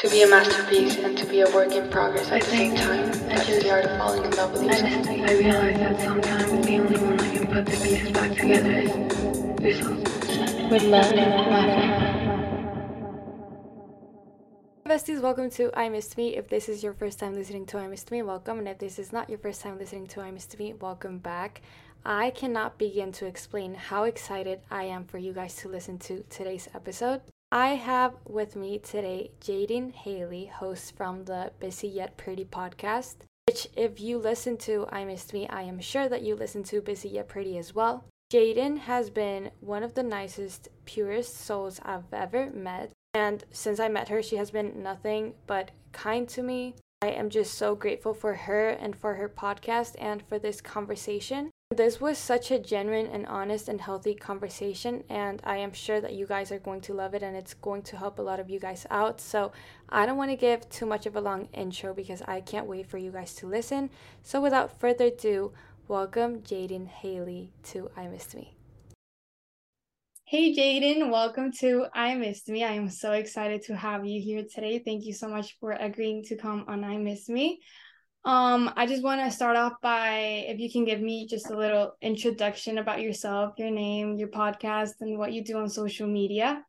To be a masterpiece and to be a work in progress at the same time. That's the art of falling in love with yourself. I yourself. just I realize that sometimes the only one that can put the pieces back together is yourself. With love, laughing. Besties, welcome to I Missed Me. If this is your first time listening to I Missed Me, welcome. And if this is not your first time listening to I Missed Me, welcome back. I cannot begin to explain how excited I am for you guys to listen to today's episode. I have with me today Jadyn Hailey, host from the Busy Yet Pretty podcast, which, if you listen to I Missed Me, I am sure that you listen to Busy Yet Pretty as well. Jadyn has been one of the nicest, purest souls I've ever met. And since I met her, she has been nothing but kind to me. I am just so grateful for her and for her podcast and for this conversation. This was such a genuine and honest and healthy conversation, and I am sure that you guys are going to love it and it's going to help a lot of you guys out. So, I don't want to give too much of a long intro because I can't wait for you guys to listen. So, without further ado, welcome Jadyn Hailey to I Missed Me. Hey Jadyn, welcome to I Missed Me. I am so excited to have you here today. Thank you so much for agreeing to come on I Missed Me. Um, I just want to start off by if you can give me just a little introduction about yourself, your name, your podcast, and what you do on social media.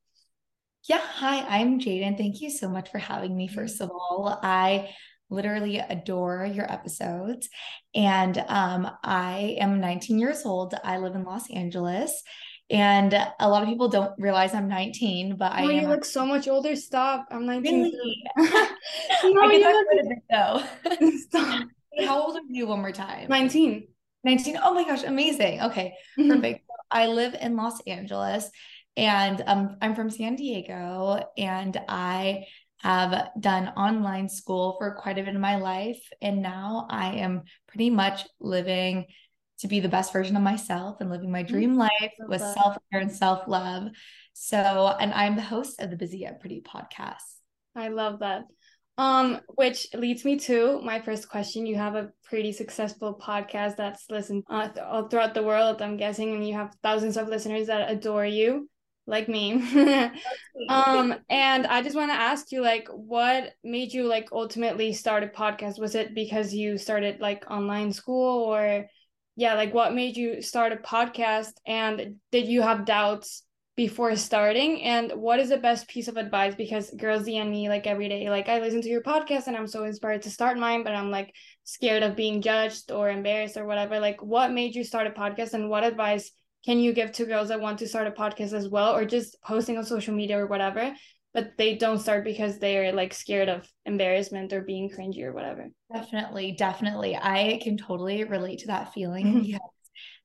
Yeah, hi, I'm Jadyn. Thank you so much for having me. First of all, I literally adore your episodes. And um, I am 19 years old. I live in Los Angeles. And a lot of people don't realize I'm 19, but I Oh, you look so much older. Stop. I'm 19. Really? no, I you quite a bit though. stop. How old are you one more time? 19. 19. Oh my gosh, amazing. Okay, perfect. I live in Los Angeles and um, I'm from San Diego and I have done online school for quite a bit of my life. And now I am pretty much living to be the best version of myself and living my dream life Love with self care and self love. So, and I'm the host of the Busy Yet Pretty podcast. I love that. Um, which leads me to my first question. You have a pretty successful podcast that's listened uh, th- all throughout the world, I'm guessing, and you have thousands of listeners that adore you, like me. um, and I just want to ask you, like, what made you like ultimately start a podcast? Was it because you started like online school, or yeah, like what made you start a podcast? And did you have doubts? before starting and what is the best piece of advice because girls DM me like every day like I listen to your podcast and I'm so inspired to start mine but I'm like scared of being judged or embarrassed or whatever like what made you start a podcast and what advice can you give to girls that want to start a podcast as well or just posting on social media or whatever but they don't start because they're like scared of embarrassment or being cringy or whatever Definitely, definitely. I can totally relate to that feeling mm-hmm. because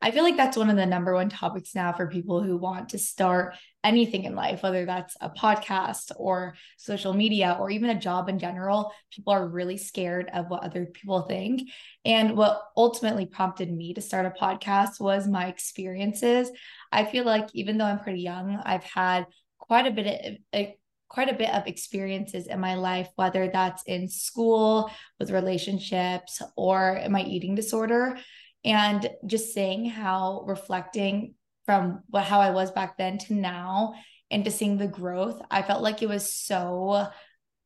I feel like that's one of the number one topics now for people who want to start anything in life, whether that's a podcast or social media or even a job in general. People are really scared of what other people think. And what ultimately prompted me to start a podcast was my experiences. I feel like even though I'm pretty young, I've had quite a bit of quite a bit of experiences in my life, whether that's in school, with relationships, or my eating disorder. And just seeing how reflecting from what how I was back then to now and to seeing the growth, I felt like it was so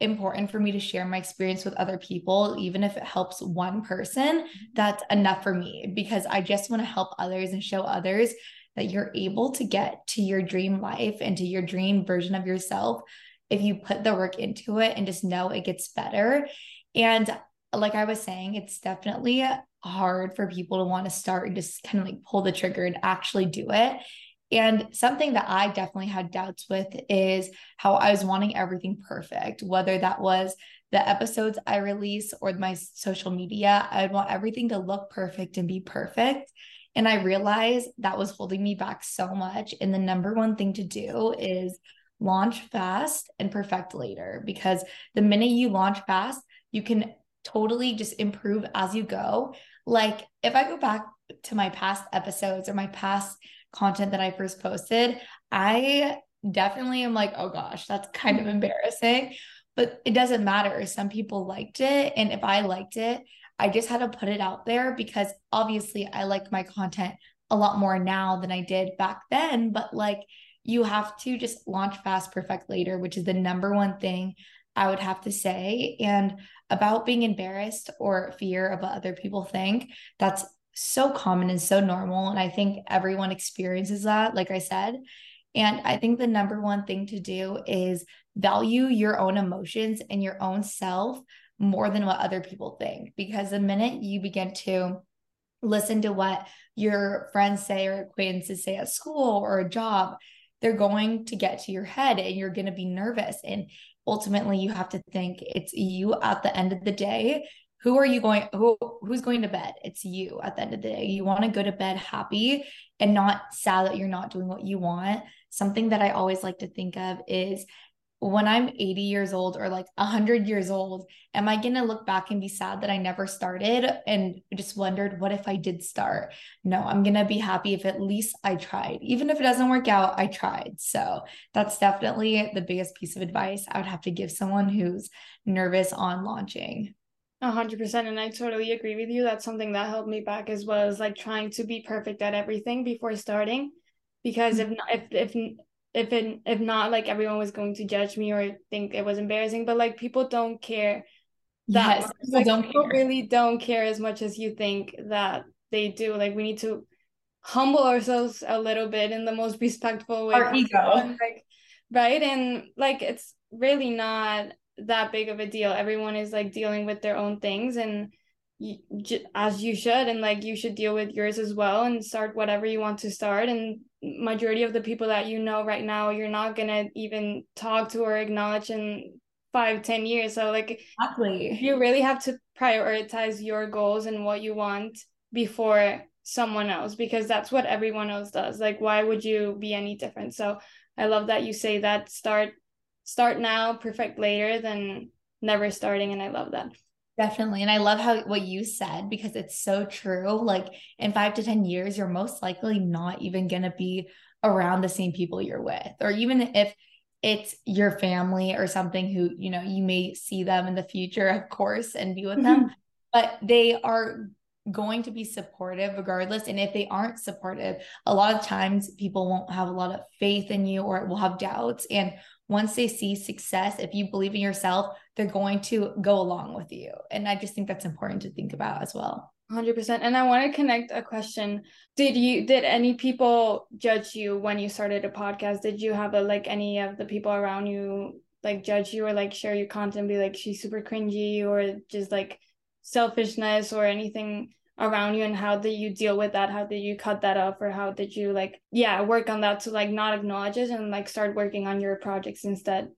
important for me to share my experience with other people, even if it helps one person, mm-hmm. that's enough for me because I just want to help others and show others that you're able to get to your dream life and to your dream version of yourself if you put the work into it and just know it gets better. And like I was saying, it's definitely hard for people to want to start and just kind of like pull the trigger and actually do it. And something that I definitely had doubts with is how I was wanting everything perfect, whether that was the episodes I release or my social media. I would want everything to look perfect and be perfect. And I realized that was holding me back so much. And the number one thing to do is launch fast and perfect later because the minute you launch fast, you can totally just improve as you go. Like if I go back to my past episodes or my past content that I first posted, I definitely am like, oh gosh, that's kind of mm-hmm. embarrassing. But it doesn't matter. Some people liked it. And if I liked it, I just had to put it out there because obviously I like my content a lot more now than I did back then. But like, you have to just launch fast, perfect later, which is the number one thing I would have to say. And about being embarrassed or fear of what other people think, that's so common and so normal. And I think everyone experiences that, like I said. And I think the number one thing to do is value your own emotions and your own self more than what other people think. Because the minute you begin to listen to what your friends say or acquaintances say at school or a job, they're going to get to your head and you're going to be nervous. And ultimately, you have to think it's you at the end of the day. Who are you going who who's going to bed? It's you at the end of the day. You want to go to bed happy and not sad that you're not doing what you want. Something that I always like to think of is when I'm 80 years old or like 100 years old, am I going to look back and be sad that I never started and just wondered, what if I did start? No, I'm going to be happy if at least I tried. Even if it doesn't work out, I tried. So that's definitely the biggest piece of advice I would have to give someone who's nervous on launching. Hundred percent, and I totally agree with you. That's something that held me back as well as like trying to be perfect at everything before starting, because mm. if not, if if if it if not like everyone was going to judge me or think it was embarrassing but like people don't care that yes, people, like, don't people care. really don't care as much as you think that they do. Like we need to humble ourselves a little bit in the most respectful way our ego. like right? And like it's really not that big of a deal. Everyone is like dealing with their own things and you, as you should and like you should deal with yours as well and start whatever you want to start and majority of the people that you know right now you're not gonna even talk to or acknowledge in five ten years so like exactly. you really have to prioritize your goals and what you want before someone else because that's what everyone else does like why would you be any different? So i love that you say that start start now perfect later than never starting and i love that Definitely. And I love how what you said because it's so true. Like in five to 10 years, you're most likely not even going to be around the same people you're with. Or even if it's your family or something who, you know, you may see them in the future, of course, and be with mm-hmm. them, but they are going to be supportive regardless. And if they aren't supportive, a lot of times people won't have a lot of faith in you or will have doubts. And once they see success, if you believe in yourself, they're going to go along with you. And I just think that's important to think about as well. 100% and i want to connect a question did you did any people judge you when you started a podcast did you have a like any of the people around you like judge you or like share your content be like she's super cringy or just like selfishness or anything around you and how did you deal with that how did you cut that off or how did you like yeah work on that to like not acknowledge it and like start working on your projects instead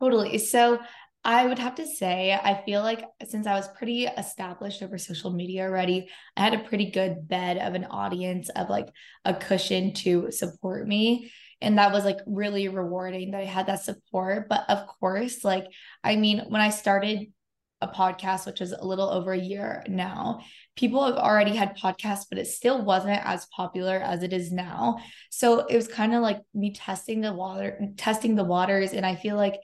totally so I would have to say, I feel like since I was pretty established over social media already, I had a pretty good bed of an audience of like a cushion to support me. And that was like really rewarding that I had that support. But of course, like, I mean, when I started a podcast, which is a little over a year now, people have already had podcasts, but it still wasn't as popular as it is now. So it was kind of like me testing the water, testing the waters. And I feel like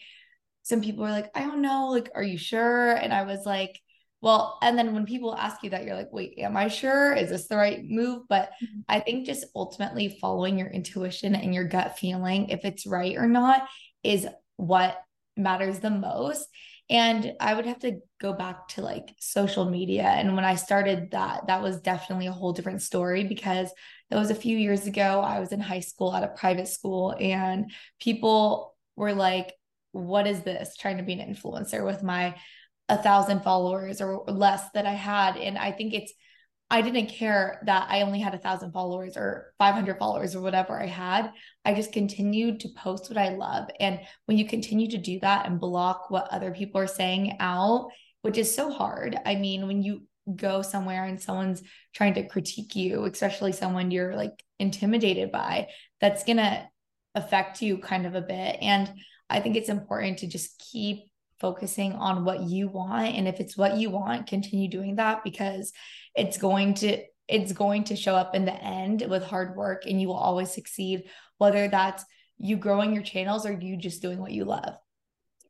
some people were like, I don't know, like, are you sure? And I was like, well, and then when people ask you that, you're like, wait, am I sure? Is this the right move? But mm-hmm. I think just ultimately following your intuition and your gut feeling, if it's right or not, is what matters the most. And I would have to go back to like social media. And when I started that, that was definitely a whole different story because that was a few years ago. I was in high school at a private school, and people were like, what is this trying to be an influencer with my a thousand followers or less that I had. And I think it's, I didn't care that I only had a thousand followers or 500 followers or whatever I had. I just continued to post what I love. And when you continue to do that and block what other people are saying out, which is so hard. I mean, when you go somewhere and someone's trying to critique you, especially someone you're like intimidated by, that's going to affect you kind of a bit. And I think it's important to just keep focusing on what you want. And if it's what you want, continue doing that because it's going to it's going to show up in the end with hard work and you will always succeed, whether that's you growing your channels or you just doing what you love.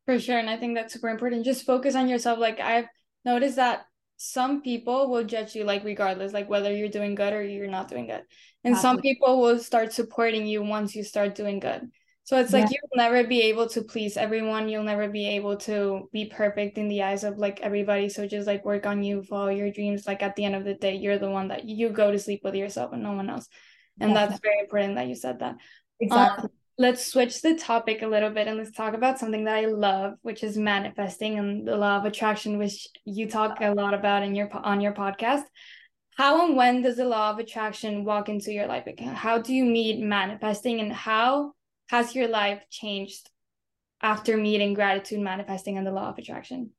For sure. And I think that's super important. Just focus on yourself. Like I've noticed that some people will judge you like regardless, like whether you're doing good or you're not doing good. And Absolutely. some people will start supporting you once you start doing good. So it's like you'll never be able to please everyone. You'll never be able to be perfect in the eyes of like everybody. So just like work on you, follow your dreams. Like at the end of the day, you're the one that you go to sleep with yourself and no one else. And yeah. that's very important that you said that. Exactly. Um, let's switch the topic a little bit and let's talk about something that I love, which is manifesting and the law of attraction, which you talk a lot about in your on your podcast. How and when does the law of attraction walk into your life? How do you meet manifesting and how has your life changed after meeting gratitude, manifesting, and the law of attraction?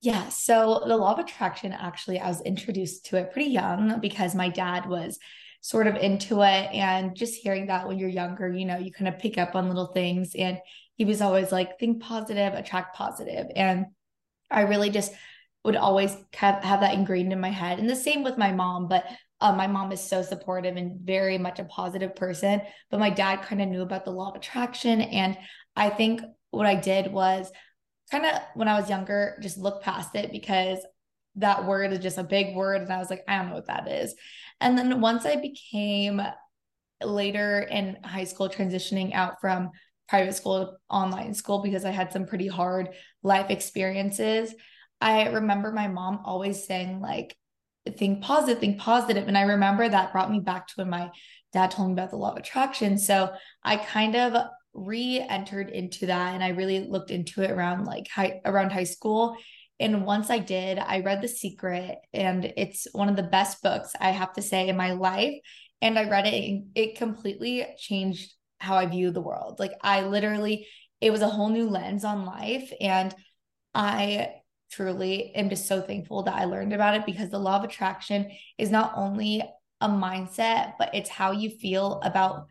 Yeah, so the law of attraction actually, I was introduced to it pretty young because my dad was sort of into it. And just hearing that when you're younger, you know, you kind of pick up on little things. And he was always like, think positive, attract positive. And I really just would always have, have that ingrained in my head. And the same with my mom, but uh, my mom is so supportive and very much a positive person, but my dad kind of knew about the law of attraction. And I think what I did was kind of when I was younger, just look past it because that word is just a big word. And I was like, I don't know what that is. And then once I became later in high school, transitioning out from private school to online school because I had some pretty hard life experiences. I remember my mom always saying, like, think positive, think positive. And I remember that brought me back to when my dad told me about the law of attraction. So I kind of re-entered into that and I really looked into it around like high around high school. And once I did, I read The Secret, and it's one of the best books I have to say in my life. And I read it, and it completely changed how I view the world. Like, I literally, it was a whole new lens on life. And I truly am just so thankful that I learned about it because the law of attraction is not only a mindset, but it's how you feel about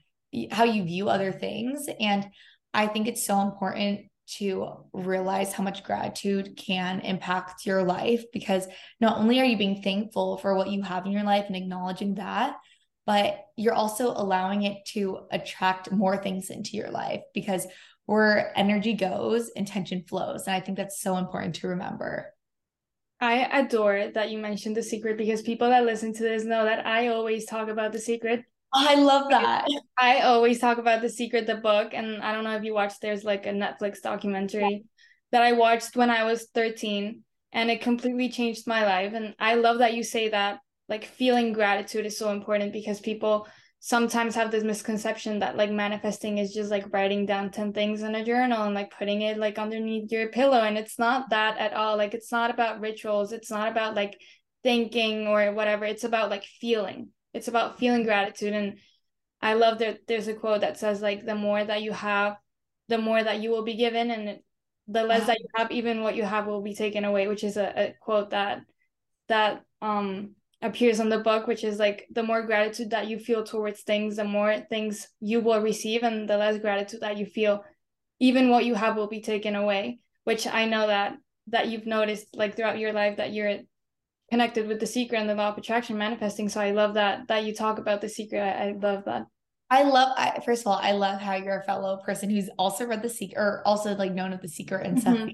how you view other things. And I think it's so important to realize how much gratitude can impact your life because not only are you being thankful for what you have in your life and acknowledging that, but you're also allowing it to attract more things into your life because where energy goes, intention flows. And I think that's so important to remember. I adore that you mentioned the secret because people that listen to this know that I always talk about the secret. Oh, I love that. I always talk about the secret, the book, and I don't know if you watched. There's like a Netflix documentary yeah. that I watched when I was 13, and it completely changed my life. And I love that you say that. Like feeling gratitude is so important because people sometimes have this misconception that like manifesting is just like writing down 10 things in a journal and like putting it like underneath your pillow and it's not that at all. Like it's not about rituals. It's not about like thinking or whatever. It's about like feeling. It's about feeling gratitude and i love that there's a quote that says like the more that you have the more that you will be given and the less that you have even what you have will be taken away which is a, a quote that that um appears in the book which is like the more gratitude that you feel towards things the more things you will receive and the less gratitude that you feel even what you have will be taken away which i know that that you've noticed like throughout your life that you're connected with the secret and the law of attraction manifesting. So i love that that you talk about the secret. I, I love that. I love I, first of all, I love how you're a fellow person who's also read the secret or also like known of the secret and stuff. Mm-hmm.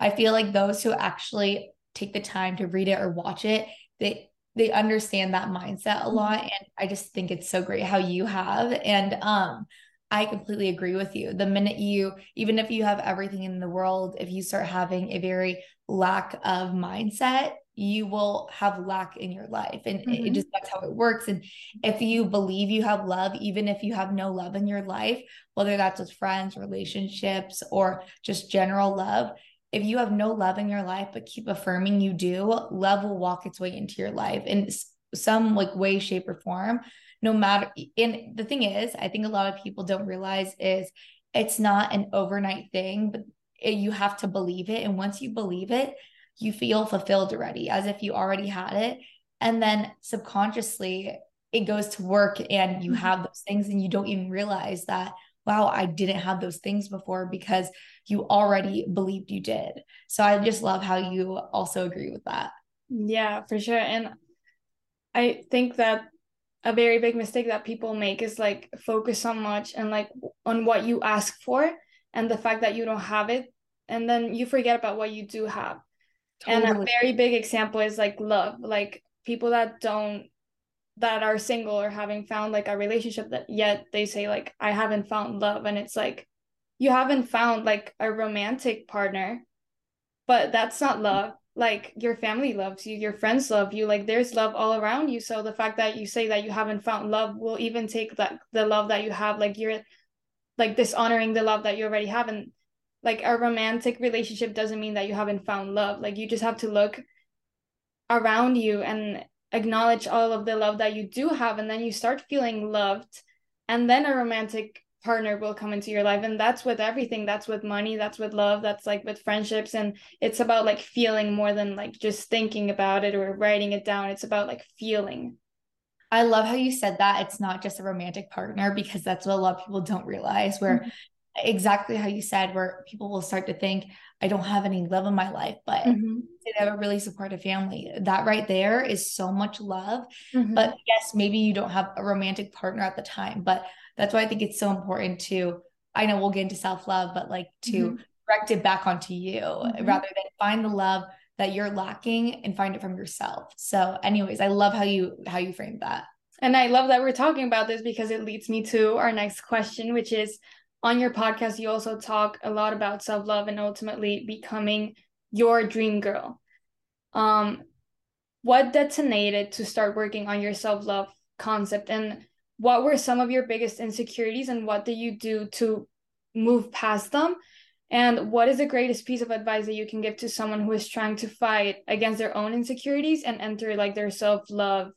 I feel like those who actually take the time to read it or watch it, they they understand that mindset a mm-hmm. lot and i just think it's so great how you have and um i completely agree with you the minute you even if you have everything in the world if you start having a very lack of mindset you will have lack in your life and mm-hmm. it just that's how it works and if you believe you have love even if you have no love in your life whether that's with friends relationships or just general love if you have no love in your life but keep affirming you do love will walk its way into your life in some like way shape or form. No matter and the thing is i think a lot of people don't realize is it's not an overnight thing but it, you have to believe it. And once you believe it you feel fulfilled already as if you already had it. And then subconsciously it goes to work and you mm-hmm. have those things and you don't even realize that wow, I didn't have those things before because you already believed you did. So I just love how you also agree with that. Yeah, for sure. And I think that a very big mistake that people make is like focus so much and like on what you ask for and the fact that you don't have it and then you forget about what you do have totally. and a very big example is like love like people that don't that are single or having found like a relationship that yet they say like i haven't found love. And it's like you haven't found like a romantic partner but that's not love. Like your family loves you your friends love you like there's love all around you. So the fact that you say that you haven't found love will even take that the love that you have like you're like dishonoring the love that you already have. And like a romantic relationship doesn't mean that you haven't found love. Like you just have to look around you and acknowledge all of the love that you do have and then you start feeling loved and then a romantic partner will come into your life and that's with everything. That's with money that's with love that's like with friendships and it's about like feeling more than like just thinking about it or writing it down. It's about like feeling. I love how you said that. It's not just a romantic partner because that's what a lot of people don't realize where mm-hmm. exactly how you said where people will start to think I don't have any love in my life but mm-hmm. they have a really supportive family that right there is so much love mm-hmm. but yes maybe you don't have a romantic partner at the time but that's why I think it's so important to I know we'll get into self-love but like to mm-hmm. direct it back onto you mm-hmm. rather than find the love that you're lacking and find it from yourself. So anyways, I love how you how you framed that. And I love that we're talking about this because it leads me to our next question, which is on your podcast, you also talk a lot about self love and ultimately becoming your dream girl. Um, what detonated to start working on your self love concept, and what were some of your biggest insecurities, and what did you do to move past them? And what is the greatest piece of advice that you can give to someone who is trying to fight against their own insecurities and enter like their self love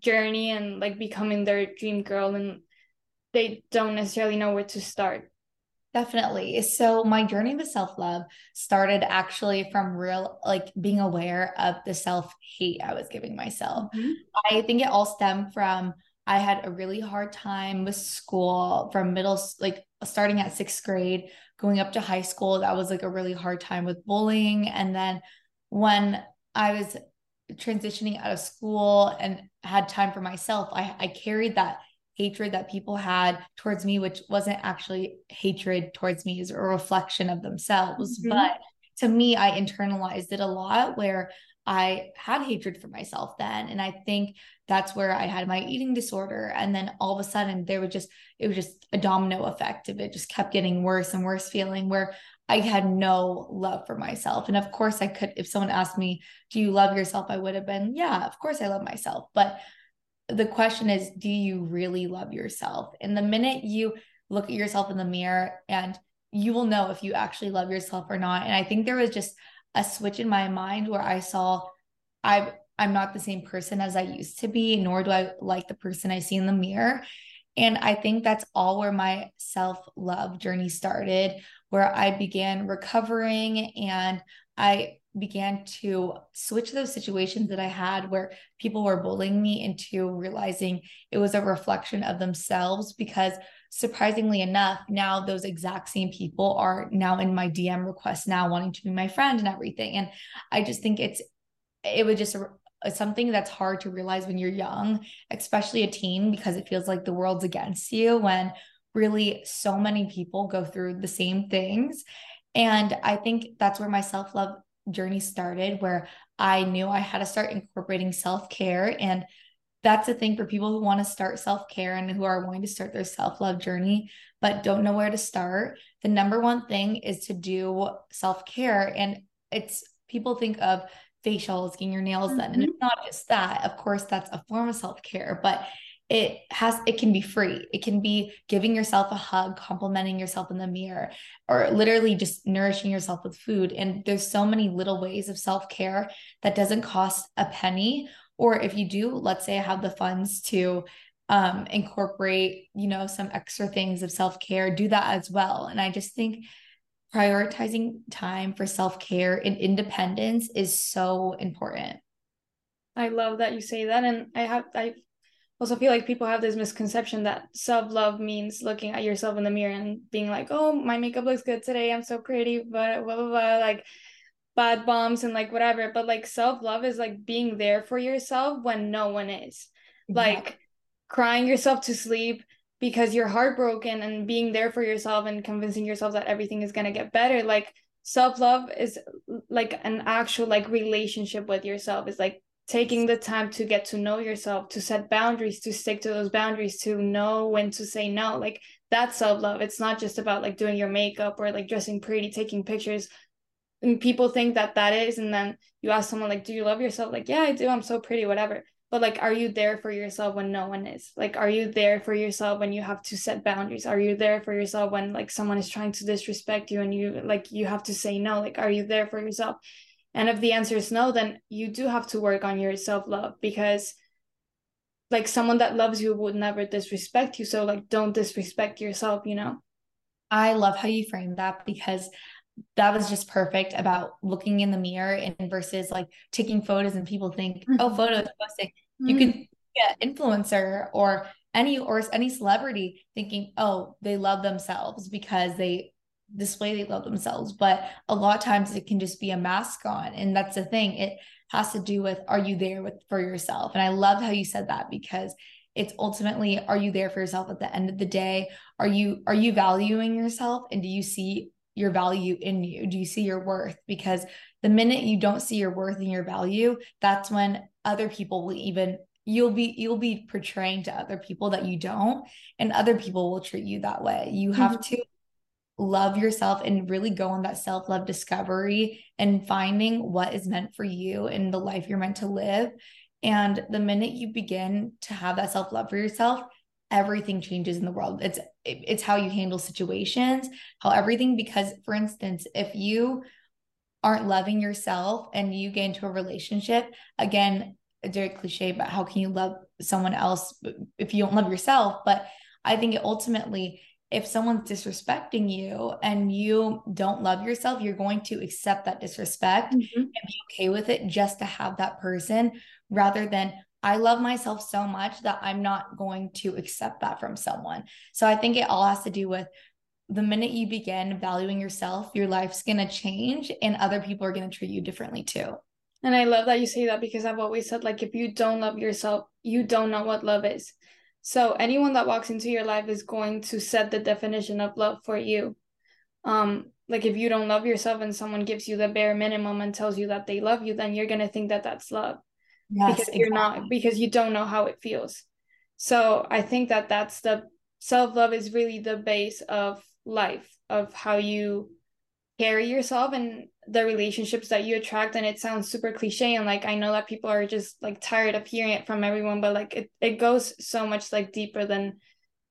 journey and like becoming their dream girl and they don't necessarily know where to start? Definitely. So my journey with self-love started actually from real like being aware of the self-hate I was giving myself. Mm-hmm. I think it all stemmed from I had a really hard time with school from middle like starting at 6th grade going up to high school, that was like a really hard time with bullying. And then when I was transitioning out of school and had time for myself, I, I carried that hatred that people had towards me, which wasn't actually hatred towards me, is a reflection of themselves. Mm-hmm. But to me, I internalized it a lot where I had hatred for myself then. And I think that's where I had my eating disorder. And then all of a sudden there was just, it was just a domino effect of it just kept getting worse and worse feeling where I had no love for myself. And of course I could, if someone asked me, do you love yourself? I would have been, yeah, of course I love myself. But the question is, do you really love yourself? And the minute you look at yourself in the mirror and you will know if you actually love yourself or not. And I think there was just a switch in my mind where I saw I I'm not the same person as I used to be, nor do I like the person I see in the mirror. And I think that's all where my self love journey started, where I began recovering and I began to switch those situations that I had where people were bullying me into realizing it was a reflection of themselves because surprisingly enough, now those exact same people are now in my DM requests now wanting to be my friend and everything. And I just think it's it was just a, a, something that's hard to realize when you're young, especially a teen, because it feels like the world's against you when really so many people go through the same things. And I think that's where my self love journey started, where I knew I had to start incorporating self care. And that's the thing for people who want to start self care and who are wanting to start their self love journey, but don't know where to start. The number one thing is to do self care. And it's people think of facials, getting your nails done. Mm-hmm. And it's not just that. Of course, that's a form of self-care, but it has it can be free. It can be giving yourself a hug, complimenting yourself in the mirror, or literally just nourishing yourself with food. And there's so many little ways of self-care that doesn't cost a penny. Or if you do, let's say I have the funds to um incorporate, you know, some extra things of self-care, do that as well. And I just think prioritizing time for self care and independence is so important. I love that you say that. And I have, I also feel like people have this misconception that self-love means looking at yourself in the mirror and being like oh my makeup looks good today. I'm so pretty but blah blah blah like bad bombs and like whatever. But like self-love is like being there for yourself when no one is. Like crying yourself to sleep because you're heartbroken and being there for yourself and convincing yourself that everything is going to get better. Like self-love is like an actual like relationship with yourself. It's like taking the time to get to know yourself to set boundaries to stick to those boundaries to know when to say no. Like that's self-love. It's not just about like doing your makeup or like dressing pretty taking pictures. And people think that that is and then you ask someone like do you love yourself? Like yeah i do. I'm so pretty whatever. But like are you there for yourself when no one is? Like are you there for yourself when you have to set boundaries? Are you there for yourself when like someone is trying to disrespect you and you like you have to say no? Like are you there for yourself and if the answer is no then you do have to work on your self-love because like someone that loves you would never disrespect you so like don't disrespect yourself you know i love how you frame that because that was just perfect about looking in the mirror and versus like taking photos and people think mm-hmm. oh photos posting mm-hmm. you can get influencer or any or any celebrity thinking oh they love themselves because they display they love themselves but a lot of times it can just be a mask on and that's the thing it has to do with are you there with for yourself and i love how you said that because it's ultimately are you there for yourself at the end of the day are you are you valuing yourself and do you see your value in you? Do you see your worth? Because the minute you don't see your worth and your value, that's when other people will even you'll be you'll be portraying to other people that you don't and other people will treat you that way. You have mm-hmm. to love yourself and really go on that self-love discovery and finding what is meant for you and the life you're meant to live. And the minute you begin to have that self-love for yourself, everything changes in the world. It's it's how you handle situations, how everything because for instance, if you aren't loving yourself and you get into a relationship, again, a very cliche, but how can you love someone else if you don't love yourself? But I think it ultimately if someone's disrespecting you and you don't love yourself, you're going to accept that disrespect mm-hmm. and be okay with it just to have that person rather than I love myself so much that I'm not going to accept that from someone. So I think it all has to do with the minute you begin valuing yourself, your life's going to change and other people are going to treat you differently too. And I love that you say that because I've always said, like, if you don't love yourself, you don't know what love is. So anyone that walks into your life is going to set the definition of love for you. Um, like if you don't love yourself and someone gives you the bare minimum and tells you that they love you, then you're gonna think that that's love. Yes, because you're not because you don't know how it feels. So i think that that's the self-love is really the base of life of how you carry yourself and the relationships that you attract and it sounds super cliche and like i know that people are just like tired of hearing it from everyone but like it, it goes so much like deeper than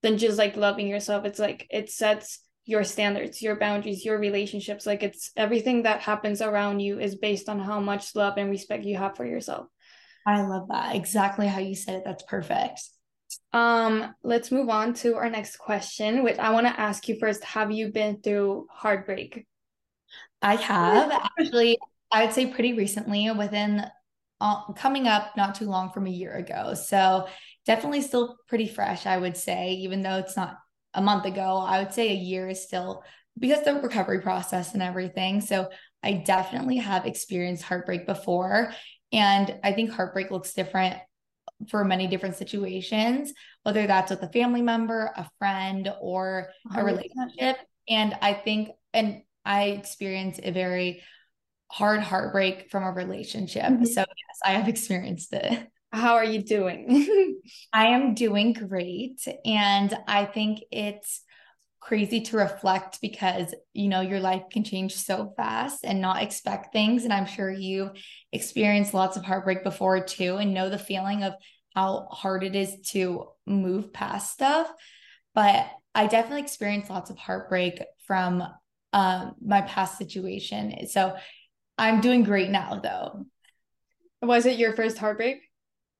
than just like loving yourself it's like it sets your standards your boundaries your relationships like it's everything that happens around you is based on how much love and respect you have for yourself I love that. Exactly how you said it. That's perfect. Um, let's move on to our next question, which I want to ask you first. Have you been through heartbreak? I have actually, I'd say pretty recently, within uh, coming up not too long from a year ago. So definitely still pretty fresh, I would say, even though it's not a month ago. I would say a year is still because the recovery process and everything. So I definitely have experienced heartbreak before. And I think heartbreak looks different for many different situations, whether that's with a family member, a friend, or a relationship. And I think, and I experienced a very hard heartbreak from a relationship. Mm-hmm. So, yes, I have experienced it. How are you doing? I am doing great. And I think it's crazy to reflect because you know your life can change so fast and not expect things and i'm sure you experienced lots of heartbreak before too and know the feeling of how hard it is to move past stuff but i definitely experienced lots of heartbreak from um, my past situation so i'm doing great now though was it your first heartbreak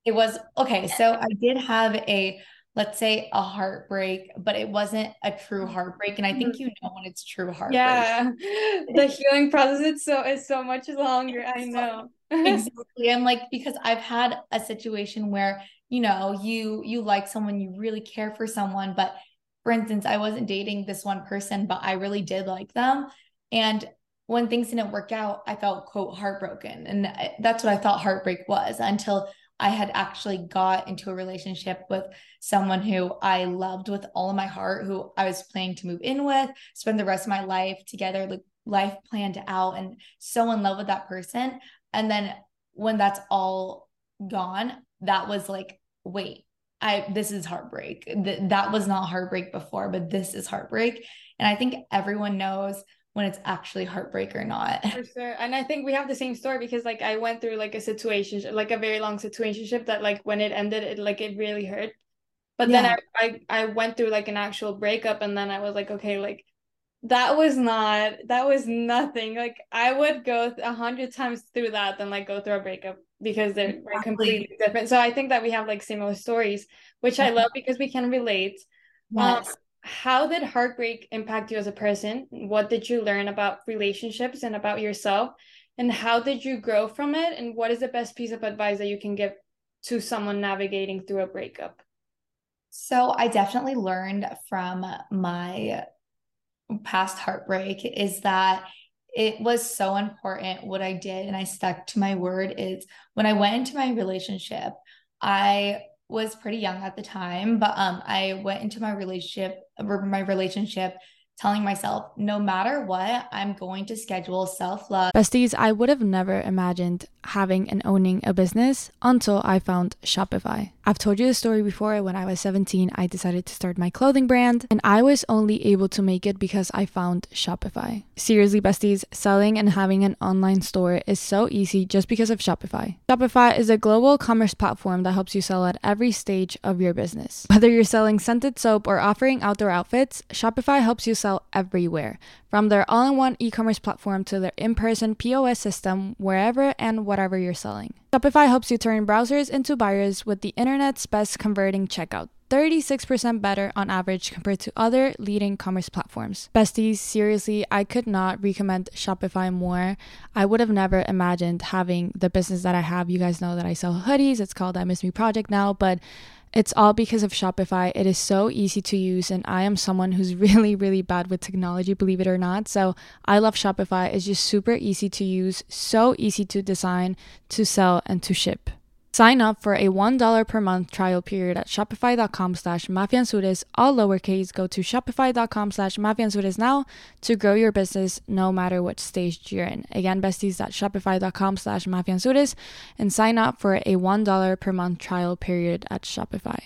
it was okay so i did have a let's say a heartbreak, but it wasn't a true heartbreak. And I think Mhm. you know when it's true heartbreak. Yeah. The healing process is so is so much longer. I know. exactly. I'm like, because I've had a situation where, you know, you you like someone, you really care for someone, but for instance, I wasn't dating this one person, but I really did like them. And when things didn't work out, I felt quote heartbroken. And that's what I thought heartbreak was until I had actually got into a relationship with someone who I loved with all of my heart, who I was planning to move in with, spend the rest of my life together, like life planned out, and so in love with that person. And then when that's all gone, that was like, wait, I this is heartbreak. Th- that was not heartbreak before, but this is heartbreak. And I think everyone knows when it's actually heartbreak or not. For sure. And I think we have the same story because like I went through like a situation like a very long situationship that like when it ended it like it really hurt. But then I, I I went through like an actual breakup and then I was like, okay, like that was not that was nothing. Like I would go a hundred times through that than like go through a breakup because they're Exactly. completely different. So I think that we have like similar stories, which I love because we can relate. Um, how did heartbreak impact you as a person? What did you learn about relationships and about yourself? And how did you grow from it? And what is the best piece of advice that you can give to someone navigating through a breakup? So I definitely learned from my past heartbreak is that it was so important what I did and I stuck to my word is when I went into my relationship, I was pretty young at the time, but um I went into my relationship my relationship telling myself no matter what, I'm going to schedule self-love Besties, I would have never imagined having and owning a business until I found Shopify. I've told you the story before. When I was 17, I decided to start my clothing brand, and I was only able to make it because I found Shopify. Seriously, besties, selling and having an online store is so easy just because of Shopify. Shopify is a global commerce platform that helps you sell at every stage of your business. Whether you're selling scented soap or offering outdoor outfits, Shopify helps you sell everywhere. From their all in one e commerce platform to their in person POS system, wherever and whatever you're selling. Shopify helps you turn browsers into buyers with the internet's best converting checkout. 36% better on average compared to other leading commerce platforms. Besties, seriously, I could not recommend Shopify more. I would have never imagined having the business that I have. You guys know that I sell hoodies. It's called I Miss Me Project now, but it's all because of Shopify. It is so easy to use, and I am someone who's really, really bad with technology, believe it or not. So I love Shopify. It's just super easy to use, so easy to design, to sell, and to ship. Sign up for a $1 per month trial period at shopify.com slash mafeanzures, all lowercase. Go to shopify.com slash mafeanzures now to grow your business no matter what stage you're in. Again, besties at shopify.com slash mafeanzures and sign up for a $1 per month trial period at Shopify.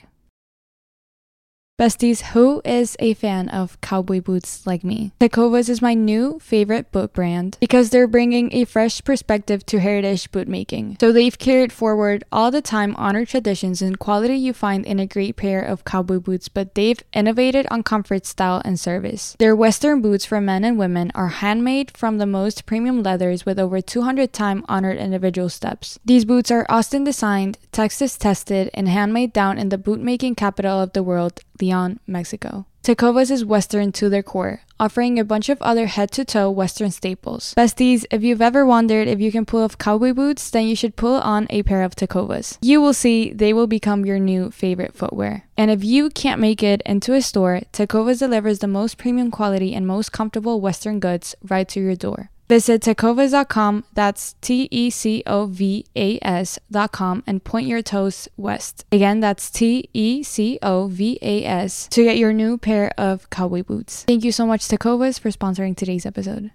Besties, who is a fan of cowboy boots like me? Tecovas is my new favorite boot brand because they're bringing a fresh perspective to heritage boot making. So they've carried forward all the time honored traditions and quality you find in a great pair of cowboy boots, but they've innovated on comfort, style, and service. Their Western boots for men and women are handmade from the most premium leathers with over 200 time honored individual steps. These boots are Austin designed, Texas tested, and handmade down in the bootmaking capital of the world, Leon, Mexico. Tecovas is Western to their core, offering a bunch of other head to toe Western staples. Besties, if you've ever wondered if you can pull off cowboy boots, then you should pull on a pair of Tecovas. You will see they will become your new favorite footwear. And if you can't make it into a store, Tecovas delivers the most premium quality and most comfortable Western goods right to your door. Visit tecovas.com, that's T E C O V A S.com, and point your toes west. Again, that's T E C O V A S to get your new pair of cowboy boots. Thank you so much, Tecovas, for sponsoring today's episode.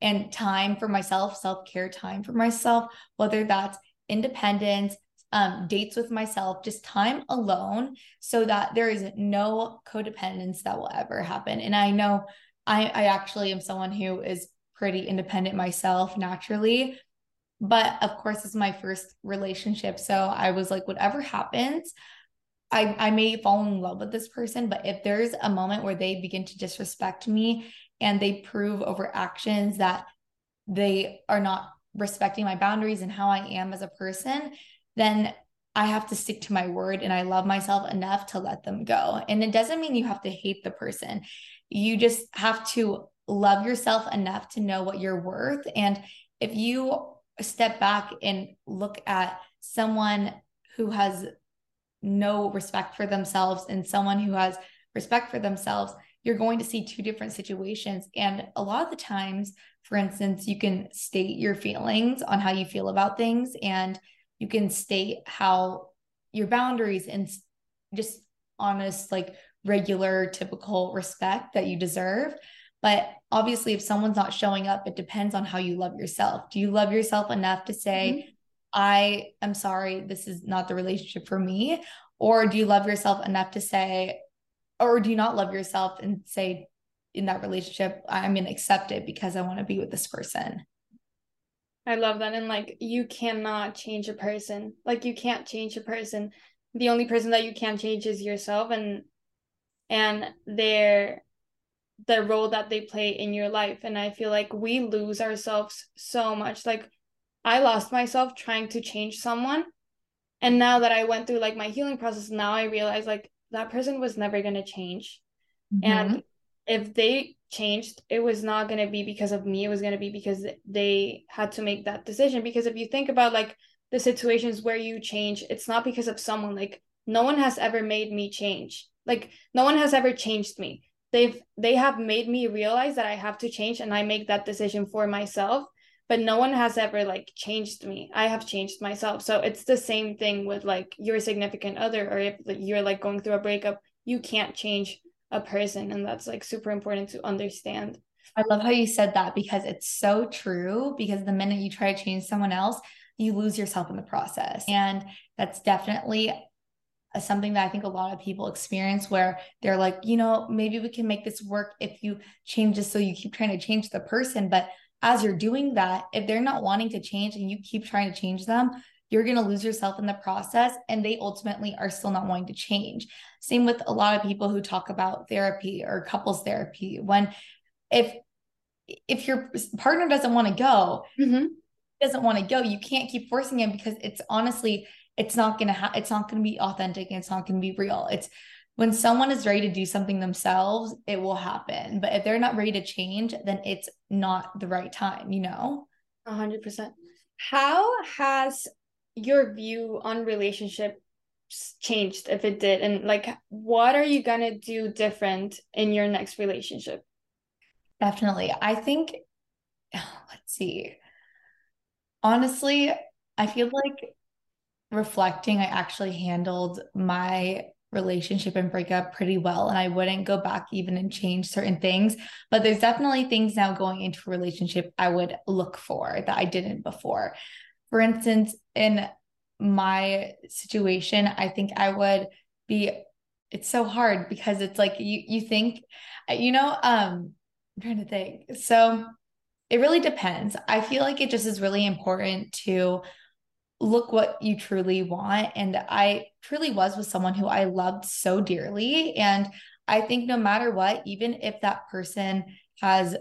and time for myself, self care time for myself, whether that's independence, um, dates with myself, just time alone, so that there is no codependence that will ever happen. And I know I, I actually am someone who is pretty independent myself naturally. But of course, it's my first relationship. So I was like, whatever happens, I, I may fall in love with this person, but if there's a moment where they begin to disrespect me and they prove over actions that they are not respecting my boundaries and how I am as a person, then I have to stick to my word and I love myself enough to let them go. And it doesn't mean you have to hate the person. You just have to love yourself enough to know what you're worth. And if you step back and look at someone who has no respect for themselves and someone who has respect for themselves, you're going to see two different situations. And a lot of the times, for instance, you can state your feelings on how you feel about things and you can state how your boundaries and just honest, like regular, typical respect that you deserve. But obviously, if someone's not showing up, it depends on how you love yourself. Do you love yourself enough to say, mm-hmm. I am sorry, this is not the relationship for me? Or do you love yourself enough to say, or do you not love yourself and say, in that relationship, I'm going to accept it because I want to be with this person? I love that. And like, you cannot change a person. Like, you can't change a person. The only person that you can change is yourself and, and their the role that they play in your life and i feel like we lose ourselves so much. Like i lost myself trying to change someone and now that i went through like my healing process now i realize like that person was never going to change mm-hmm. and if they changed it was not going to be because of me it was going to be because they had to make that decision. Because if you think about like the situations where you change it's not because of someone. Like no one has ever made me change. Like no one has ever changed me they've they have made me realize that I have to change and I make that decision for myself but no one has ever like changed me. I have changed myself. So it's the same thing with like your significant other or if you're like going through a breakup you can't change a person and that's like super important to understand. I love how you said that because it's so true because the minute you try to change someone else you lose yourself in the process. And that's definitely something that I think a lot of people experience where they're like, you know, maybe we can make this work if you change this so you keep trying to change the person. But as you're doing that, if they're not wanting to change and you keep trying to change them, you're going to lose yourself in the process and they ultimately are still not wanting to change. Same with a lot of people who talk about therapy or couples therapy. When if if your partner doesn't want to go, mm-hmm. doesn't want to go, you can't keep forcing him because it's honestly it's not gonna ha- it's not gonna be authentic and it's not gonna be real. It's when someone is ready to do something themselves, it will happen. But if they're not ready to change, then it's not the right time, you know? A hundred percent. How has your view on relationships changed if it did? And like what are you gonna do different in your next relationship? Definitely. I think let's see. Honestly, I feel like reflecting, I actually handled my relationship and breakup pretty well. And I wouldn't go back even and change certain things. But there's definitely things now going into a relationship I would look for that I didn't before. For instance, in my situation, I think I would be it's so hard because it's like you you think you know um I'm trying to think. So it really depends. I feel like it just is really important to look what you truly want. And I truly was with someone who I loved so dearly. And I think no matter what, even if that person has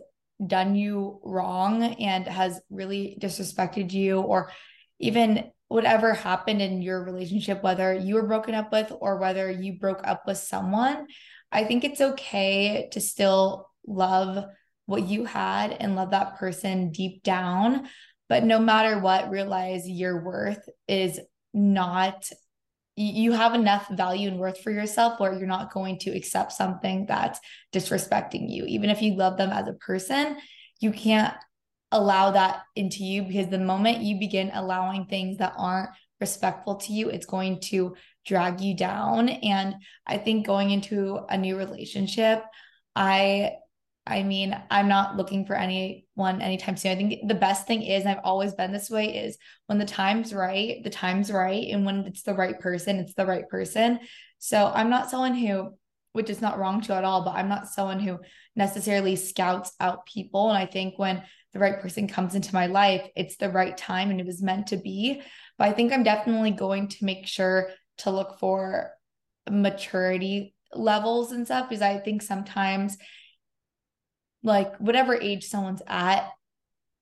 done you wrong and has really disrespected you, or even whatever happened in your relationship, whether you were broken up with or whether you broke up with someone, I think it's okay to still love what you had and love that person deep down. But no matter what, realize your worth is not you have enough value and worth for yourself where you're not going to accept something that's disrespecting you. Even if you love them as a person, you can't allow that into you because the moment you begin allowing things that aren't respectful to you, it's going to drag you down. And I think going into a new relationship, I I mean, I'm not looking for anyone anytime soon. I think the best thing is, I've always been this way, is when the time's right, the time's right. And when it's the right person, it's the right person. So I'm not someone who, which is not wrong to at all, but I'm not someone who necessarily scouts out people. And I think when the right person comes into my life, it's the right time and it was meant to be. But I think I'm definitely going to make sure to look for maturity levels and stuff because I think sometimes like whatever age someone's at,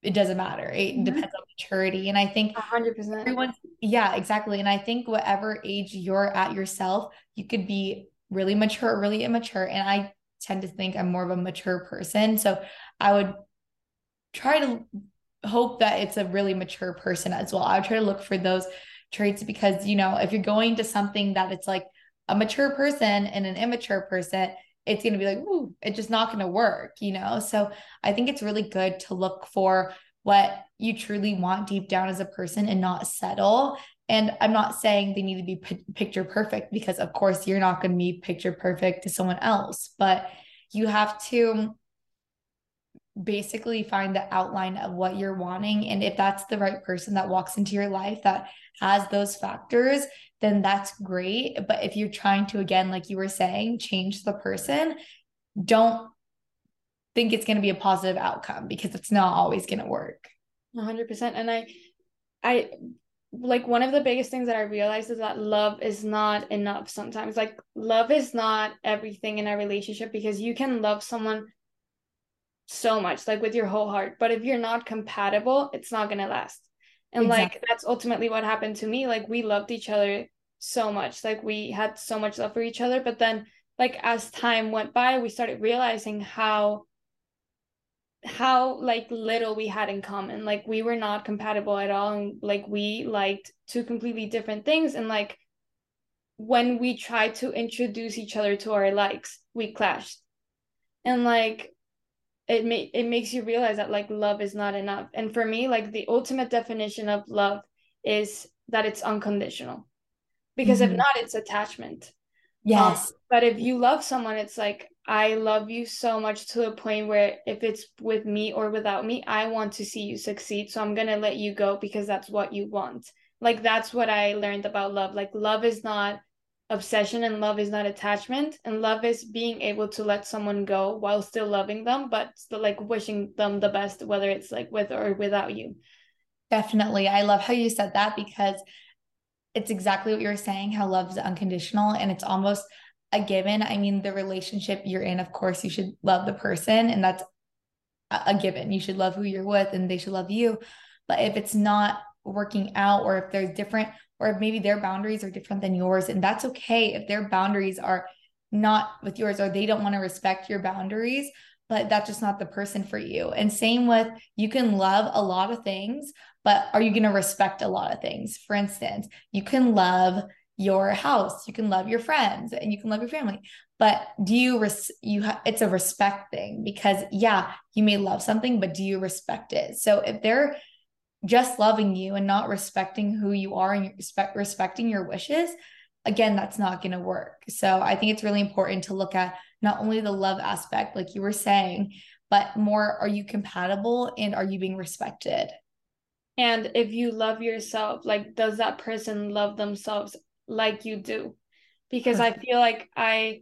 it doesn't matter. It mm-hmm. depends on maturity. And I think 100% everyone's Yeah, exactly. And I think whatever age you're at yourself, you could be really mature or really immature. And I tend to think I'm more of a mature person. So I would try to hope that it's a really mature person as well. I would try to look for those traits because, you know, if you're going to something that it's like a mature person and an immature person, it's going to be like, ooh, it's just not going to work, you know? So I think it's really good to look for what you truly want deep down as a person and not settle. And I'm not saying they need to be p- picture perfect because, of course, you're not going to be picture perfect to someone else, but you have to basically find the outline of what you're wanting. And if that's the right person that walks into your life that has those factors, then that's great. But if you're trying to, again, like you were saying, change the person, don't think it's going to be a positive outcome because it's not always going to work. 100%. And I, I, like one of the biggest things that I realized is that love is not enough sometimes. Like love is not everything in a relationship because you can love someone so much, like with your whole heart. But if you're not compatible, it's not gonna last. And exactly. like that's ultimately what happened to me. Like we loved each other so much. Like we had so much love for each other. But then like as time went by, we started realizing how how like little we had in common. Like we were not compatible at all. And like we liked two completely different things. And like when we tried to introduce each other to our likes, we clashed. And like it may it makes you realize that like love is not enough. And for me like the ultimate definition of love is that it's unconditional. Because mm-hmm. if not it's attachment. Um, yes. um, but if you love someone it's like i love you so much to the point where if it's with me or without me i want to see you succeed. So i'm going to let you go because that's what you want. Like that's what i learned about love. Like love is not obsession and love is not attachment and love is being able to let someone go while still loving them but still like wishing them the best whether it's like with or without you. Definitely. I love how you said that because it's exactly what you're saying how love is unconditional and it's almost a given. I mean the relationship you're in of course you should love the person and that's a given. You should love who you're with and they should love you. But if it's not working out or if there's different or maybe their boundaries are different than yours and that's okay if their boundaries are not with yours or they don't want to respect your boundaries but that's just not the person for you. And same with you can love a lot of things but are you going to respect a lot of things? For instance you can love your house you can love your friends and you can love your family but do you res- you ha- it's a respect thing because yeah you may love something but do you respect it? So if they're just loving you and not respecting who you are and respect respecting your wishes again that's not going to work. So i think it's really important to look at not only the love aspect like you were saying but more are you compatible and are you being respected? And if you love yourself like does that person love themselves like you do? Because i feel like i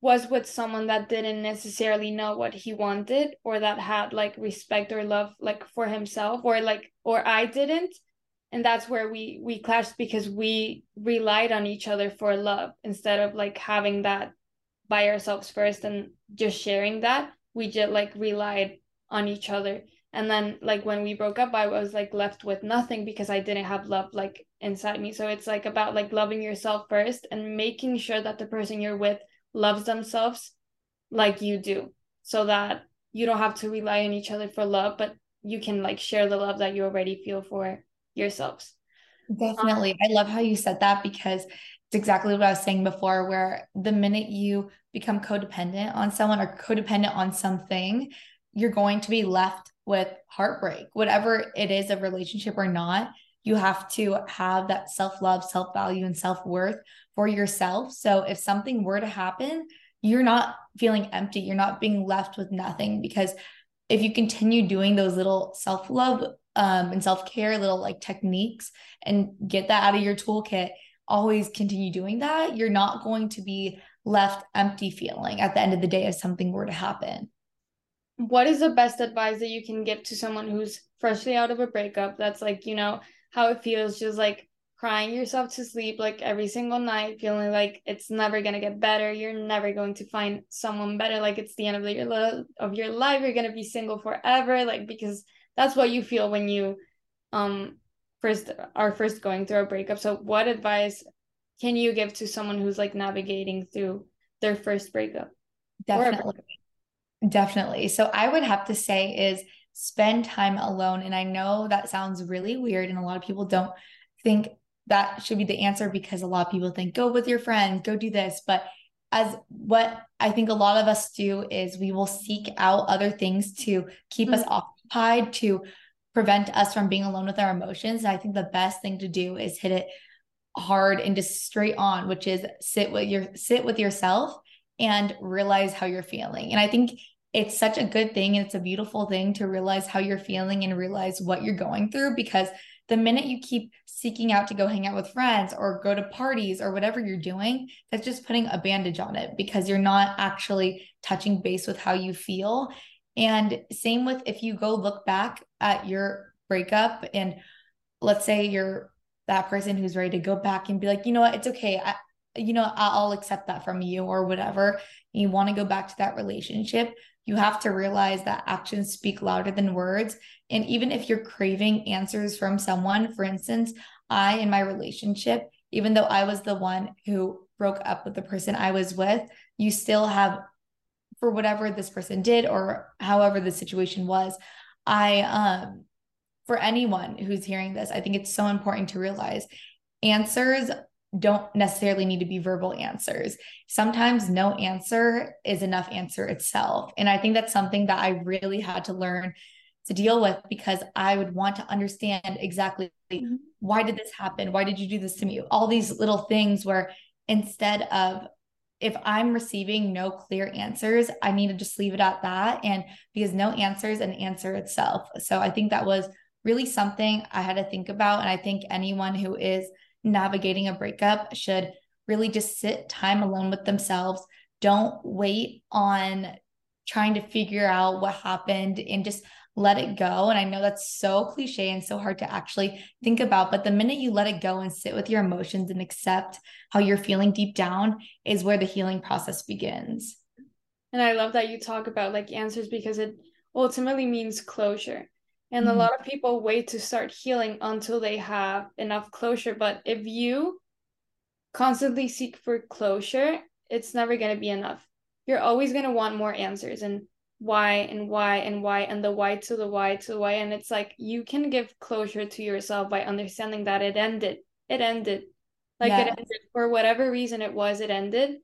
was with someone that didn't necessarily know what he wanted or that had like respect or love like for himself or like or I didn't. And that's where we we clashed because we relied on each other for love instead of like having that by ourselves first and just sharing that. We just like relied on each other. And then like when we broke up i was like left with nothing because i didn't have love like inside me. So it's like about like loving yourself first and making sure that the person you're with loves themselves like you do so that you don't have to rely on each other for love but you can like share the love that you already feel for yourselves. Definitely. Um, i love how you said that because it's exactly what i was saying before where the minute you become codependent on someone or codependent on something you're going to be left with heartbreak whatever it is a relationship or not you have to have that self-love self-value and self-worth for yourself. So if something were to happen, you're not feeling empty. You're not being left with nothing because if you continue doing those little self love um, and self care, little like techniques and get that out of your toolkit, always continue doing that, you're not going to be left empty feeling at the end of the day if something were to happen. What is the best advice that you can give to someone who's freshly out of a breakup that's like, you know, how it feels just like crying yourself to sleep like every single night feeling like it's never going to get better you're never going to find someone better like it's the end of your of your life you're going to be single forever like because that's what you feel when you um first are first going through a breakup. So what advice can you give to someone who's like navigating through their first breakup? Definitely. Definitely. So I would have to say is spend time alone. And I know that sounds really weird, and a lot of people don't think that should be the answer because a lot of people think go with your friends, go do this. But as what I think a lot of us do is we will seek out other things to keep mm-hmm. us occupied, to prevent us from being alone with our emotions. And I think the best thing to do is hit it hard and just straight on, which is sit with your sit with yourself and realize how you're feeling. And I think it's such a good thing and it's a beautiful thing to realize how you're feeling and realize what you're going through because the minute you keep seeking out to go hang out with friends or go to parties or whatever you're doing, that's just putting a bandage on it because you're not actually touching base with how you feel. And same with if you go look back at your breakup and let's say you're that person who's ready to go back and be like, you know what, it's okay. I, you know, I'll accept that from you or whatever. You want to go back to that relationship. You have to realize that actions speak louder than words. And even if you're craving answers from someone, for instance, I, in my relationship, even though I was the one who broke up with the person I was with, you still have, for whatever this person did or however the situation was, I, um, for anyone who's hearing this, I think it's so important to realize answers don't necessarily need to be verbal answers. Sometimes no answer is enough answer itself. And I think that's something that I really had to learn to deal with because I would want to understand exactly mm-hmm. why did this happen? Why did you do this to me? All these little things where instead of if I'm receiving no clear answers, I need to just leave it at that. And because no answer is an answer itself. So I think that was really something I had to think about. And I think anyone who is navigating a breakup should really just sit time alone with themselves. Don't wait on trying to figure out what happened and just let it go. And I know that's so cliche and so hard to actually think about, but the minute you let it go and sit with your emotions and accept how you're feeling deep down is where the healing process begins. And I love that you talk about like answers because it ultimately means closure. And mm-hmm. a lot of people wait to start healing until they have enough closure. But if you constantly seek for closure, it's never going to be enough. You're always going to want more answers. And why and why and why and the why to the why to the why and it's like you can give closure to yourself by understanding that it ended it ended like it ended for whatever reason it was it ended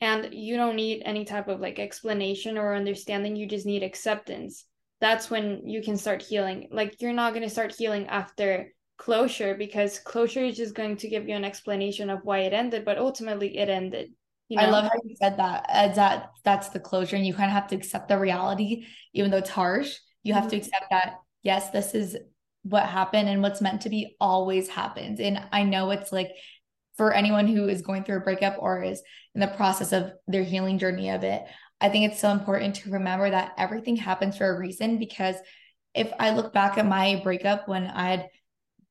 and you don't need any type of like explanation or understanding you just need acceptance that's when you can start healing like you're not going to start healing after closure because closure is just going to give you an explanation of why it ended but ultimately it ended you know? I love how you said that. As that that's the closure, and you kind of have to accept the reality, even though it's harsh. You have mm-hmm. to accept that yes, this is what happened, and what's meant to be always happens. And I know it's like for anyone who is going through a breakup or is in the process of their healing journey of it, I think it's so important to remember that everything happens for a reason. Because if I look back at my breakup when I had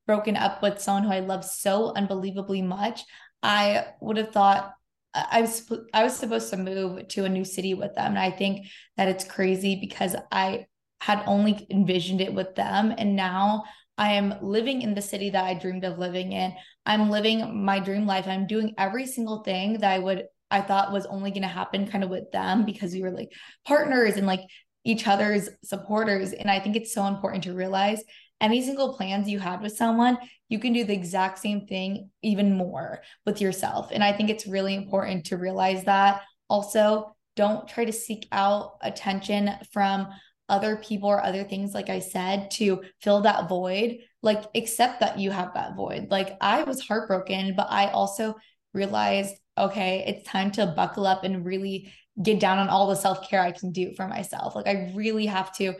broken up with someone who I loved so unbelievably much, I would have thought I was I was supposed to move to a new city with them, and I think that it's crazy because I had only envisioned it with them, and now I am living in the city that I dreamed of living in. I'm living my dream life. I'm doing every single thing that I would I thought was only going to happen kind of with them because we were like partners and like each other's supporters. And I think it's so important to realize any single plans you had with someone, you can do the exact same thing even more with yourself. And I think it's really important to realize that. Also, don't try to seek out attention from other people or other things, like I said, to fill that void. Like, accept that you have that void. Like, I was heartbroken, but I also realized, okay, it's time to buckle up and really get down on all the self care I can do for myself. Like, I really have to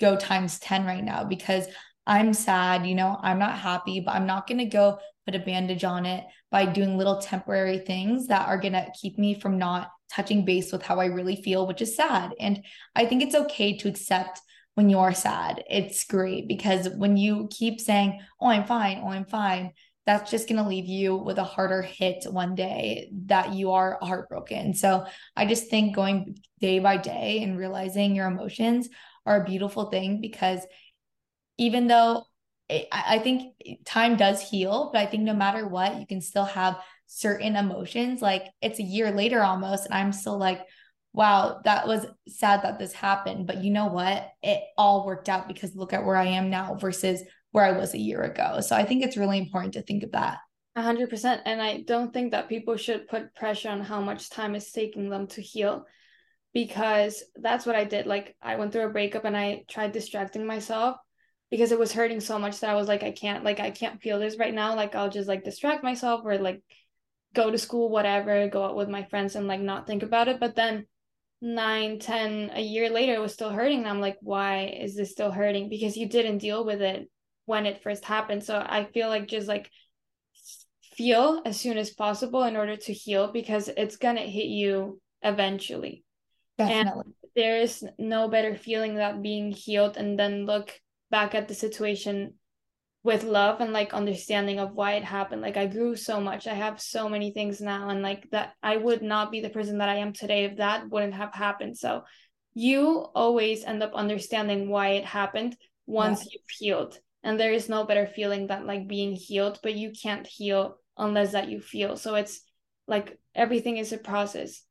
go times 10 right now because I'm sad, you know, I'm not happy, but I'm not going to go put a bandage on it by doing little temporary things that are going to keep me from not touching base with how I really feel, which is sad. And I think it's okay to accept when you are sad. It's great because when you keep saying, oh, I'm fine, oh, I'm fine, that's just going to leave you with a harder hit one day that you are heartbroken. So I just think going day by day and realizing your emotions are a beautiful thing because even though I think time does heal, but I think no matter what, you can still have certain emotions. Like it's a year later almost, and I'm still like, wow, that was sad that this happened. But you know what? It all worked out because look at where I am now versus where I was a year ago. So I think it's really important to think of that. A hundred percent. And I don't think that people should put pressure on how much time is taking them to heal because that's what I did. Like I went through a breakup and I tried distracting myself because it was hurting so much that I was like, I can't, like, I can't feel this right now. Like I'll just like distract myself or like go to school, whatever, go out with my friends and like not think about it. But then nine, ten, a year later, it was still hurting. And I'm like, why is this still hurting? Because you didn't deal with it when it first happened. So I feel like just like feel as soon as possible in order to heal because it's gonna hit you eventually. Definitely. And there is no better feeling than being healed and then look back at the situation with love and like understanding of why it happened. Like I grew so much. I have so many things now and like that I would not be the person that I am today if that wouldn't have happened. So you always end up understanding why it happened once yeah. you've healed. And there is no better feeling than like being healed, but you can't heal unless that you feel. So it's like everything is a process.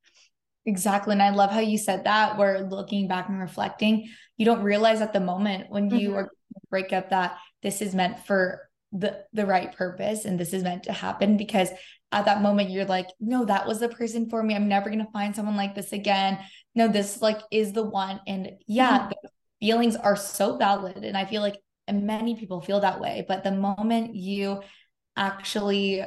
Exactly. And I love how you said that. Where looking back and reflecting, you don't realize at the moment when you mm-hmm. are break up that this is meant for the the right purpose and this is meant to happen because at that moment you're like no that was the person for me i'm never going to find someone like this again no this like is the one and yeah mm-hmm. the feelings are so valid and i feel like many people feel that way but the moment you actually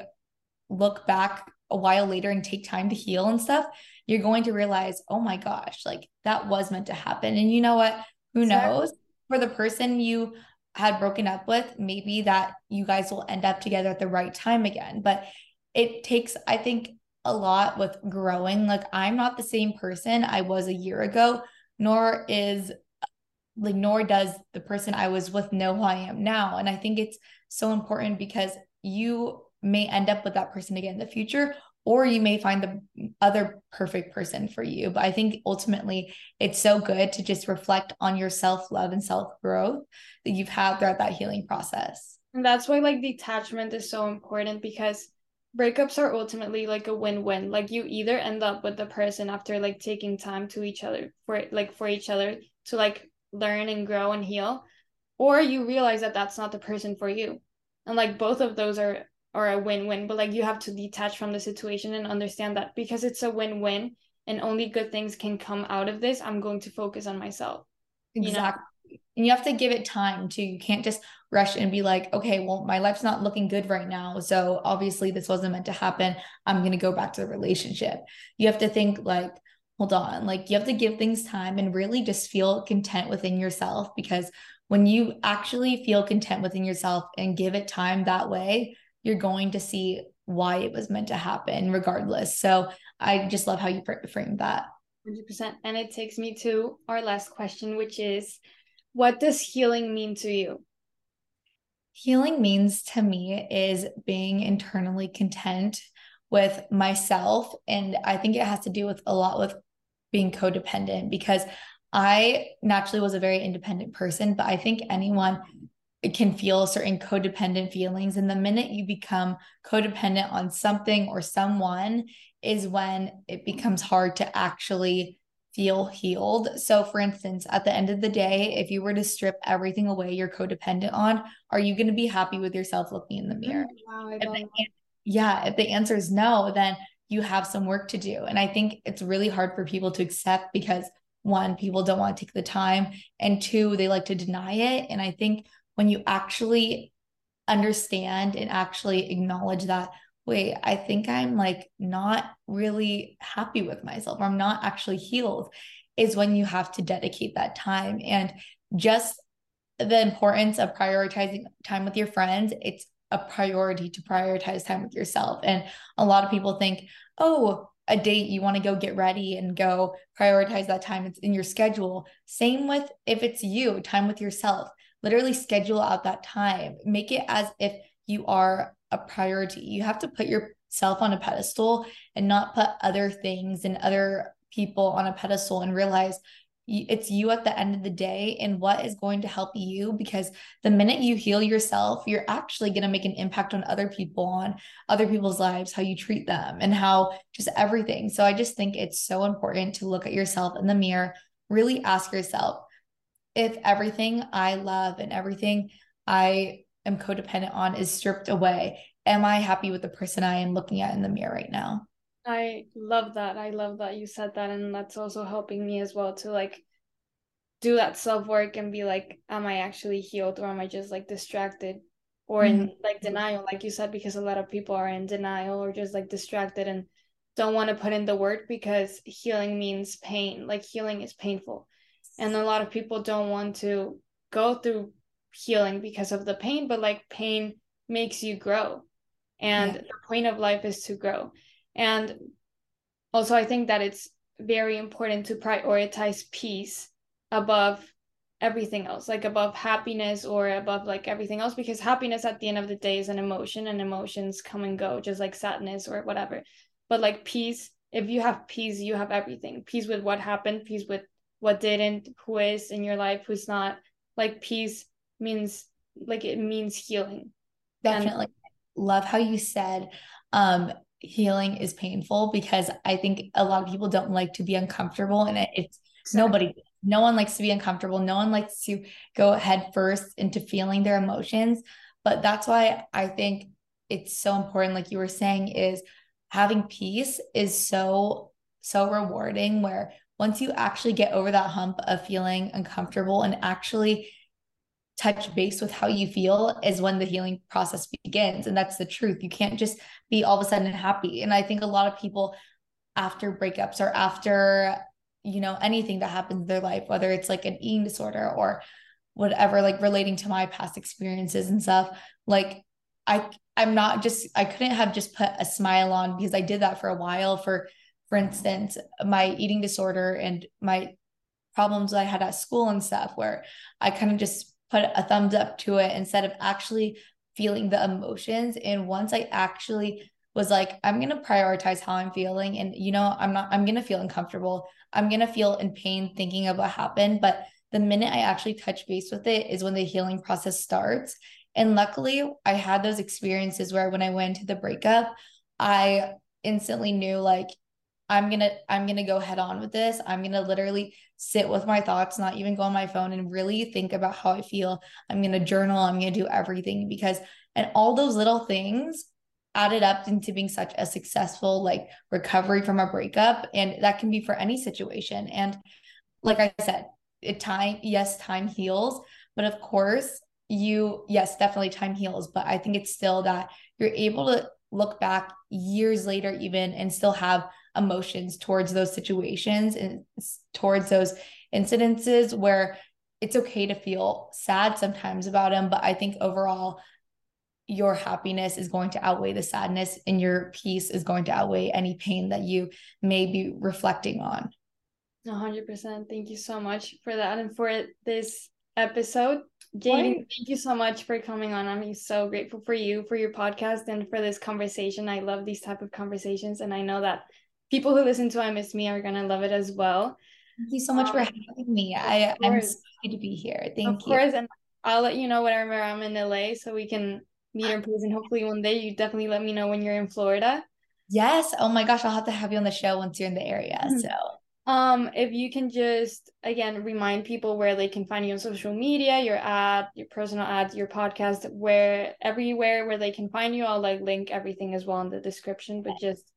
look back a while later and take time to heal and stuff you're going to realize oh my gosh like that was meant to happen and you know what who knows for the person you had broken up with, maybe that you guys will end up together at the right time again. But it takes, I think, a lot with growing. Like, I'm not the same person I was a year ago, nor is like, nor does the person I was with know who I am now. And I think it's so important because you may end up with that person again in the future, or you may find the other perfect person for you. But I think ultimately it's so good to just reflect on your self love and self growth that you've had throughout that healing process. And that's why like detachment is so important because breakups are ultimately like a win-win. Like you either end up with the person after like taking time to each other for like for each other to like learn and grow and heal, or you realize that that's not the person for you. And like both of those are or a win-win but like you have to detach from the situation and understand that because it's a win-win and only good things can come out of this i'm going to focus on myself exactly you know? and you have to give it time too you can't just rush and be like okay well my life's not looking good right now so obviously this wasn't meant to happen i'm going to go back to the relationship you have to think like hold on like you have to give things time and really just feel content within yourself because when you actually feel content within yourself and give it time that way you're going to see why it was meant to happen regardless. So I just love how you framed that. 100%. And it takes me to our last question, which is what does healing mean to you? Healing means to me is being internally content with myself. And I think it has to do with a lot with being codependent because I naturally was a very independent person, but I think anyone can feel certain codependent feelings. And the minute you become codependent on something or someone is when it becomes hard to actually feel healed. So, for instance, at the end of the day, if you were to strip everything away you're codependent on, are you going to be happy with yourself looking in the mirror? Wow, if the, yeah, if the answer is no, then you have some work to do. And I think it's really hard for people to accept because one, people don't want to take the time, and two, they like to deny it. And I think when you actually understand and actually acknowledge that wait i think i'm like not really happy with myself or i'm not actually healed is when you have to dedicate that time and just the importance of prioritizing time with your friends it's a priority to prioritize time with yourself. And a lot of people think oh a date you want to go get ready and go prioritize that time. It's in your schedule. Same with if it's you time with yourself. Literally schedule out that time. Make it as if you are a priority. You have to put yourself on a pedestal and not put other things and other people on a pedestal and realize it's you at the end of the day and what is going to help you because the minute you heal yourself you're actually going to make an impact on other people on other people's lives how you treat them and how just everything. So i just think it's so important to look at yourself in the mirror really ask yourself if everything i love and everything i am codependent on is stripped away am i happy with the person i am looking at in the mirror right now I love that. I love that you said that. And that's also helping me as well to like do that self work and be like, am I actually healed or am I just like distracted or mm-hmm. in like denial, like you said, because a lot of people are in denial or just like distracted and don't want to put in the work because healing means pain. Like healing is painful. And a lot of people don't want to go through healing because of the pain, but like pain makes you grow. And yeah. the point of life is to grow. And also, I think that it's very important to prioritize peace above everything else, like above happiness or above like everything else, because happiness at the end of the day is an emotion and emotions come and go, just like sadness or whatever. But like peace, if you have peace, you have everything peace with what happened, peace with what didn't, who is in your life, who's not. Like peace means like it means healing. Definitely. And- Love how you said um healing is painful because I think a lot of people don't like to be uncomfortable and it, it's nobody no one likes to be uncomfortable. No one likes to go head first into feeling their emotions. But that's why I think it's so important like you were saying is having peace is so so rewarding where once you actually get over that hump of feeling uncomfortable and actually touch base with how you feel is when the healing process begins. And that's the truth. You can't just be all of a sudden happy. And I think a lot of people after breakups or after, you know, anything that happens in their life, whether it's like an eating disorder or whatever, like relating to my past experiences and stuff, like I I'm not just I couldn't have just put a smile on because I did that for a while for for instance, my eating disorder and my problems I had at school and stuff where I kind of just put a thumbs up to it instead of actually feeling the emotions. And once I actually was like, I'm going to prioritize how I'm feeling. And, you know, I'm not, I'm going to feel uncomfortable. I'm going to feel in pain thinking of what happened. But the minute I actually touch base with it is when the healing process starts. And luckily, I had those experiences where when I went to the breakup, I instantly knew like I'm gonna I'm gonna go head on with this. I'm gonna literally sit with my thoughts, not even go on my phone and really think about how I feel. I'm gonna journal, I'm gonna do everything because and all those little things added up into being such a successful like recovery from a breakup. And that can be for any situation. And like I said, it time, yes, time heals, but of course, you, yes, definitely time heals, but I think it's still that you're able to look back years later, even and still have emotions towards those situations and towards those incidences where it's okay to feel sad sometimes about them but i think overall your happiness is going to outweigh the sadness and your peace is going to outweigh any pain that you may be reflecting on 100% thank you so much for that and for this episode Jadyn, thank you so much for coming on. I'm so grateful for you, for your podcast, and for this conversation. I love these type of conversations, and I know that people who listen to I Missed Me are gonna love it as well. Thank you so much um, for having me. I I'm so happy to be here. Thank of you. Of course, and I'll let you know whenever I'm in LA so we can meet in person. Hopefully one day. You definitely let me know when you're in Florida. Yes. Oh my gosh, I'll have to have you on the show once you're in the area. Mm-hmm. So um if you can just again remind people where they can find you on social media your ad your personal ads your podcast where everywhere where they can find you i'll like link everything as well in the description but just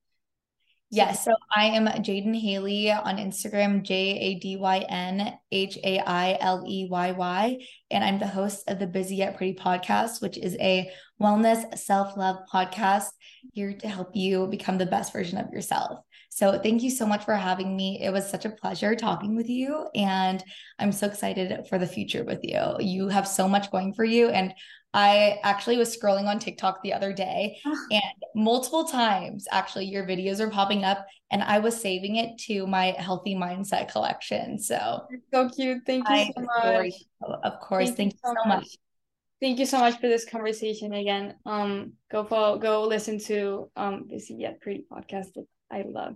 Yes. So I am Jadyn Hailey on Instagram, J A D Y N H A I L E Y Y. And I'm the host of the Busy Yet Pretty podcast, which is a wellness self love podcast here to help you become the best version of yourself. So thank you so much for having me. It was such a pleasure talking with you. And I'm so excited for the future with you. You have so much going for you. And I actually was scrolling on TikTok the other day ah. and multiple times actually your videos are popping up and I was saving it to my healthy mindset collection. So so cute. Thank you I so much. Of course. Thank, Thank you so, much. much. Thank you so much for this conversation again. Um go follow go listen to um Busy Yet Pretty podcast that I love.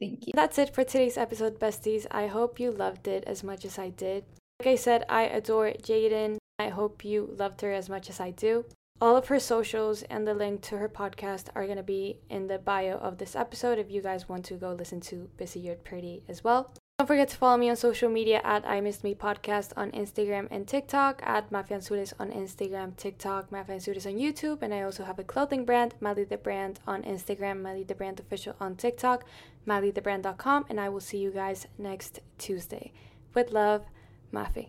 Thank you. That's it for today's episode, besties. I hope you loved it as much as I did. Like I said, I adore Jadyn. I hope you loved her as much as I do. All of her socials and the link to her podcast are going to be in the bio of this episode if you guys want to go listen to Busy Yet Pretty as well. Don't forget to follow me on social media at I Missed Me Podcast on Instagram and TikTok, at mafeanzures on Instagram, TikTok, mafeanzures on YouTube, and I also have a clothing brand, Mali the Brand on Instagram, Mali the Brand Official on TikTok, MaliTheBrand.com, and I will see you guys next Tuesday. With love, Mafe.